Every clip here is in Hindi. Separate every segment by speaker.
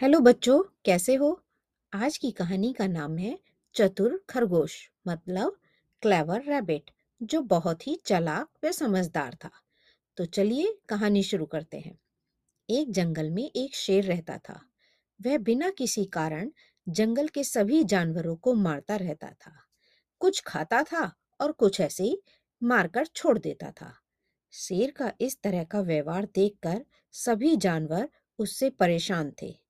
Speaker 1: हेलो बच्चों, कैसे हो? आज की कहानी का नाम है चतुर खरगोश मतलब क्लेवर रैबिट जो बहुत ही चालाक व समझदार था। तो चलिए कहानी शुरू करते हैं। एक जंगल में एक शेर रहता था। वह बिना किसी कारण जंगल के सभी जानवरों को मारता रहता था। कुछ खाता था और कुछ ऐसे ही मारकर छोड़ देता था। शेर का इस तरह का व्यवहार देखकर सभी जानवर उससे परेशान थे।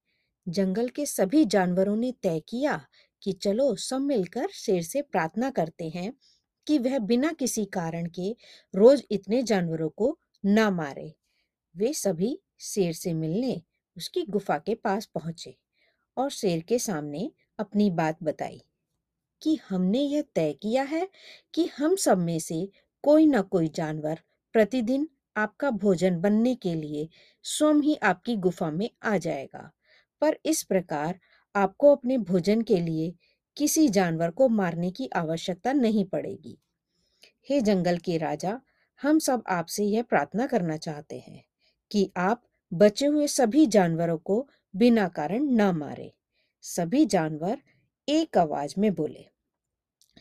Speaker 1: जंगल के सभी जानवरों ने तय किया कि चलो सब मिलकर शेर से प्रार्थना करते हैं कि वह बिना किसी कारण के रोज इतने जानवरों को ना मारे। वे सभी शेर से मिलने उसकी गुफा के पास पहुँचे और शेर के सामने अपनी बात बताई कि हमने यह तय किया है कि हम सब में से कोई ना कोई जानवर प्रतिदिन आपका भोजन बनने के लिए स्वयं ही आपकी गुफा में आ जाएगा। पर इस प्रकार आपको अपने भोजन के लिए किसी जानवर को मारने की आवश्यकता नहीं पड़ेगी। हे जंगल के राजा, हम सब आपसे यह प्रार्थना करना चाहते हैं कि आप बचे हुए सभी जानवरों को बिना कारण न मारे। सभी जानवर एक आवाज़ में बोले।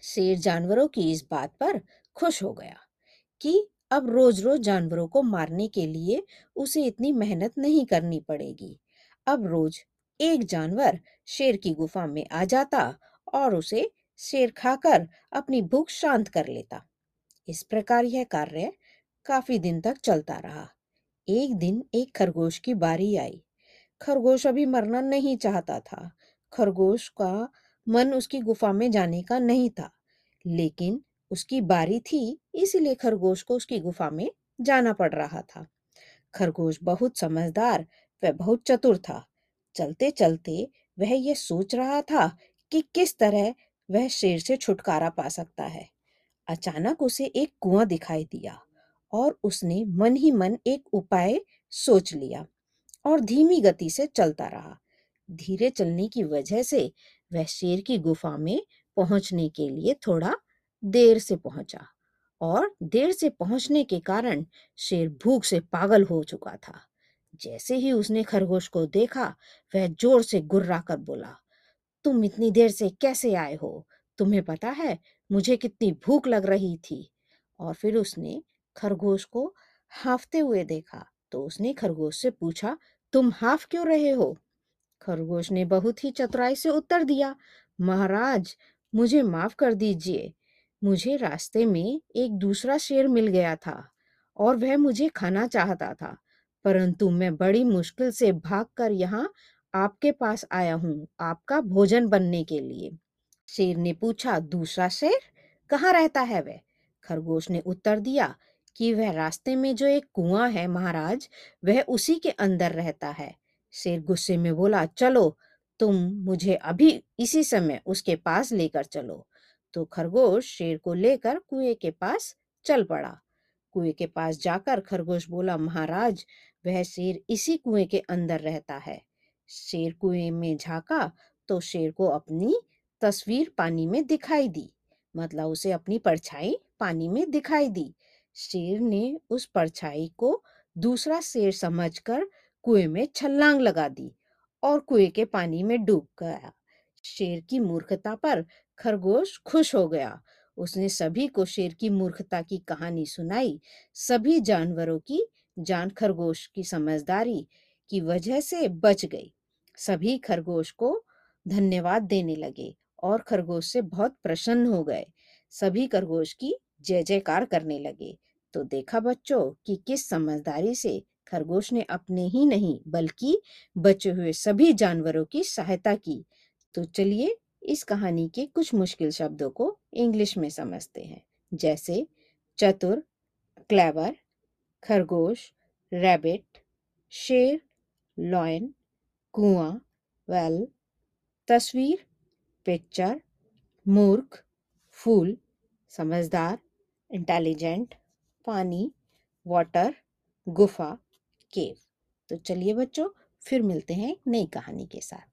Speaker 1: शेर जानवरों की इस बात पर खुश हो गया कि अब रोज रोज जानवरों को मारने के लिए उसे इतनी मेहनत नहीं करनी पड़ेगी। अब रोज एक जानवर शेर की गुफा में आ जाता और उसे शेर खाकर अपनी भूख शांत कर लेता। इस प्रकार यह कार्य काफ़ी दिन तक चलता रहा। एक दिन एक खरगोश की बारी आई। खरगोश अभी मरना नहीं चाहता था। खरगोश का मन उसकी गुफा में जाने का नहीं था। लेकिन उसकी बारी थी, इसीलिए खरगोश को उसकी गुफा में जाना पड़ रहा था। खरगोश बहुत समझदार व बहुत चतुर था। चलते चलते वह यह सोच रहा था कि किस तरह वह शेर से छुटकारा पा सकता है। अचानक उसे एक कुआँ दिखाई दिया और उसने मन ही मन एक उपाय सोच लिया और धीमी गति से चलता रहा। धीरे चलने की वजह से वह शेर की गुफा में पहुँचने के लिए थोड़ा देर से पहुँचा और देर से पहुँचने के कारण शेर भूख से पागल हो चुका था। जैसे ही उसने खरगोश को देखा, वह ज़ोर से गुर्रा कर बोला, तुम इतनी देर से कैसे आए हो? तुम्हें पता है, मुझे कितनी भूख लग रही थी। और फिर उसने खरगोश को हाफते हुए देखा तो उसने खरगोश से पूछा, तुम हाफ़ क्यों रहे हो? खरगोश ने बहुत ही चतुराई से उत्तर दिया, महाराज, मुझे माफ़ कर दीजिए। मुझे रास्ते में एक दूसरा शेर मिल गया था और वह मुझे खाना चाहता था। परंतु मैं बड़ी मुश्किल से भागकर यहाँ आपके पास आया हूँ, आपका भोजन बनने के लिए। शेर ने पूछा, दूसरा शेर? कहाँ रहता है वह? खरगोश ने उत्तर दिया कि वह रास्ते में जो एक कुआँ है महाराज, वह उसी के अंदर रहता है। शेर गुस्से में बोला, चलो, तुम मुझे अभी इसी समय उसके पास लेकर चलो। तो खरगोश शेर को लेकर कुएँ के पास चल पड़ा। कुएँ के पास जाकर खरगोश बोला, महाराज वह शेर इसी कुएँ के अंदर रहता है। शेर कुएँ में झांका तो शेर को अपनी तस्वीर पानी में दिखाई दी मतलब उसे अपनी परछाई पानी में दिखाई दी। शेर ने उस परछाई को दूसरा शेर समझकर कुएँ में छलांग लगा दी और कुएँ के पानी में डूब गया। शेर की मूर्खता पर खरगोश खुश हो गया। उसने सभी को शेर की मूर्खता की कहानी सुनाई, सभी जानवरों की जान खरगोश की समझदारी की वजह से बच गई। सभी खरगोश को धन्यवाद देने लगे और खरगोश से बहुत प्रसन्न हो गए। सभी खरगोश की जय जयकार करने लगे। तो देखा बच्चों कि किस समझदारी से खरगोश ने अपने ही नहीं बल्कि बचे हुए सभी जानवरों की सहायता की। तो चलिए इस कहानी के कुछ मुश्किल शब्दों को इंग्लिश में समझते हैं। जैसे चतुर, क्लेवर खरगोश रैबिट शेर लॉयन कुआँ वेल तस्वीर पिक्चर मूर्ख, फूल, समझदार इंटेलिजेंट पानी वाटर गुफा केव तो चलिए बच्चों, फिर मिलते हैं नई कहानी के साथ।